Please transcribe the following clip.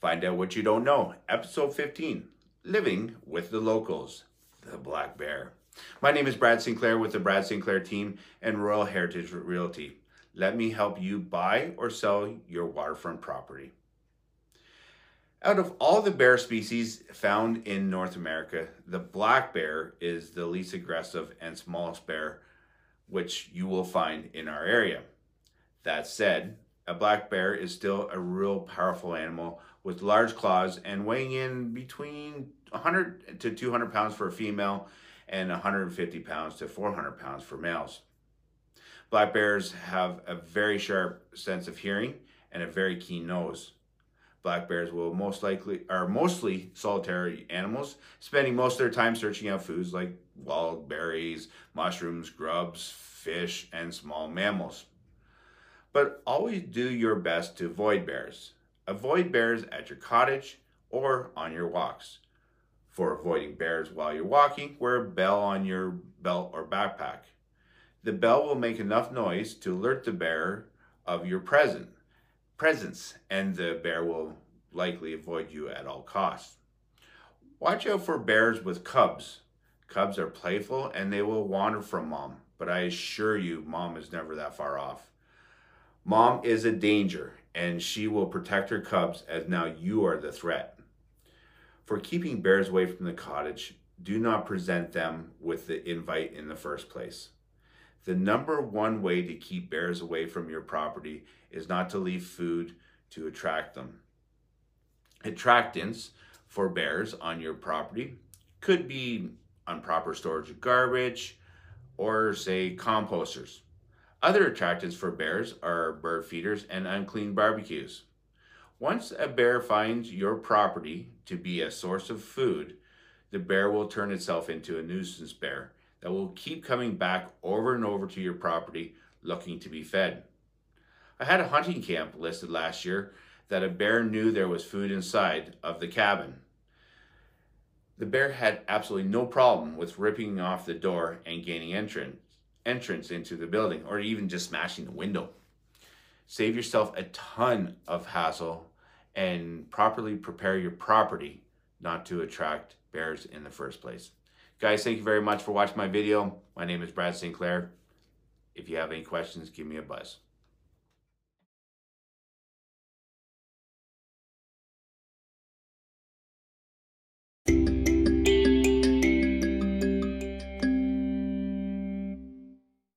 Find out what you don't know. Episode 15 Living with the Locals, the Black Bear. My name is Brad Sinclair with the Brad Sinclair team and Royal Heritage Realty. Let me help you buy or sell your waterfront property. Out of all the bear species found in North America, the black bear is the least aggressive and smallest bear which you will find in our area. That said, a black bear is still a real powerful animal with large claws and weighing in between 100 to 200 pounds for a female and 150 pounds to 400 pounds for males. Black bears have a very sharp sense of hearing and a very keen nose. Black bears will most likely are mostly solitary animals, spending most of their time searching out foods like wild berries, mushrooms, grubs, fish, and small mammals. But always do your best to avoid bears. Avoid bears at your cottage or on your walks. For avoiding bears while you're walking, wear a bell on your belt or backpack. The bell will make enough noise to alert the bear of your present presence, and the bear will likely avoid you at all costs. Watch out for bears with cubs. Cubs are playful and they will wander from mom, but I assure you, mom is never that far off. Mom is a danger and she will protect her cubs as now you are the threat. For keeping bears away from the cottage, do not present them with the invite in the first place. The number one way to keep bears away from your property is not to leave food to attract them. Attractants for bears on your property could be improper storage of garbage or say composters. Other attractants for bears are bird feeders and unclean barbecues. Once a bear finds your property to be a source of food, the bear will turn itself into a nuisance bear that will keep coming back over and over to your property looking to be fed. I had a hunting camp listed last year that a bear knew there was food inside of the cabin. The bear had absolutely no problem with ripping off the door and gaining entrance, entrance into the building or even just smashing the window. Save yourself a ton of hassle and properly prepare your property not to attract bears in the first place. Guys, thank you very much for watching my video. My name is Brad Sinclair. If you have any questions, give me a buzz.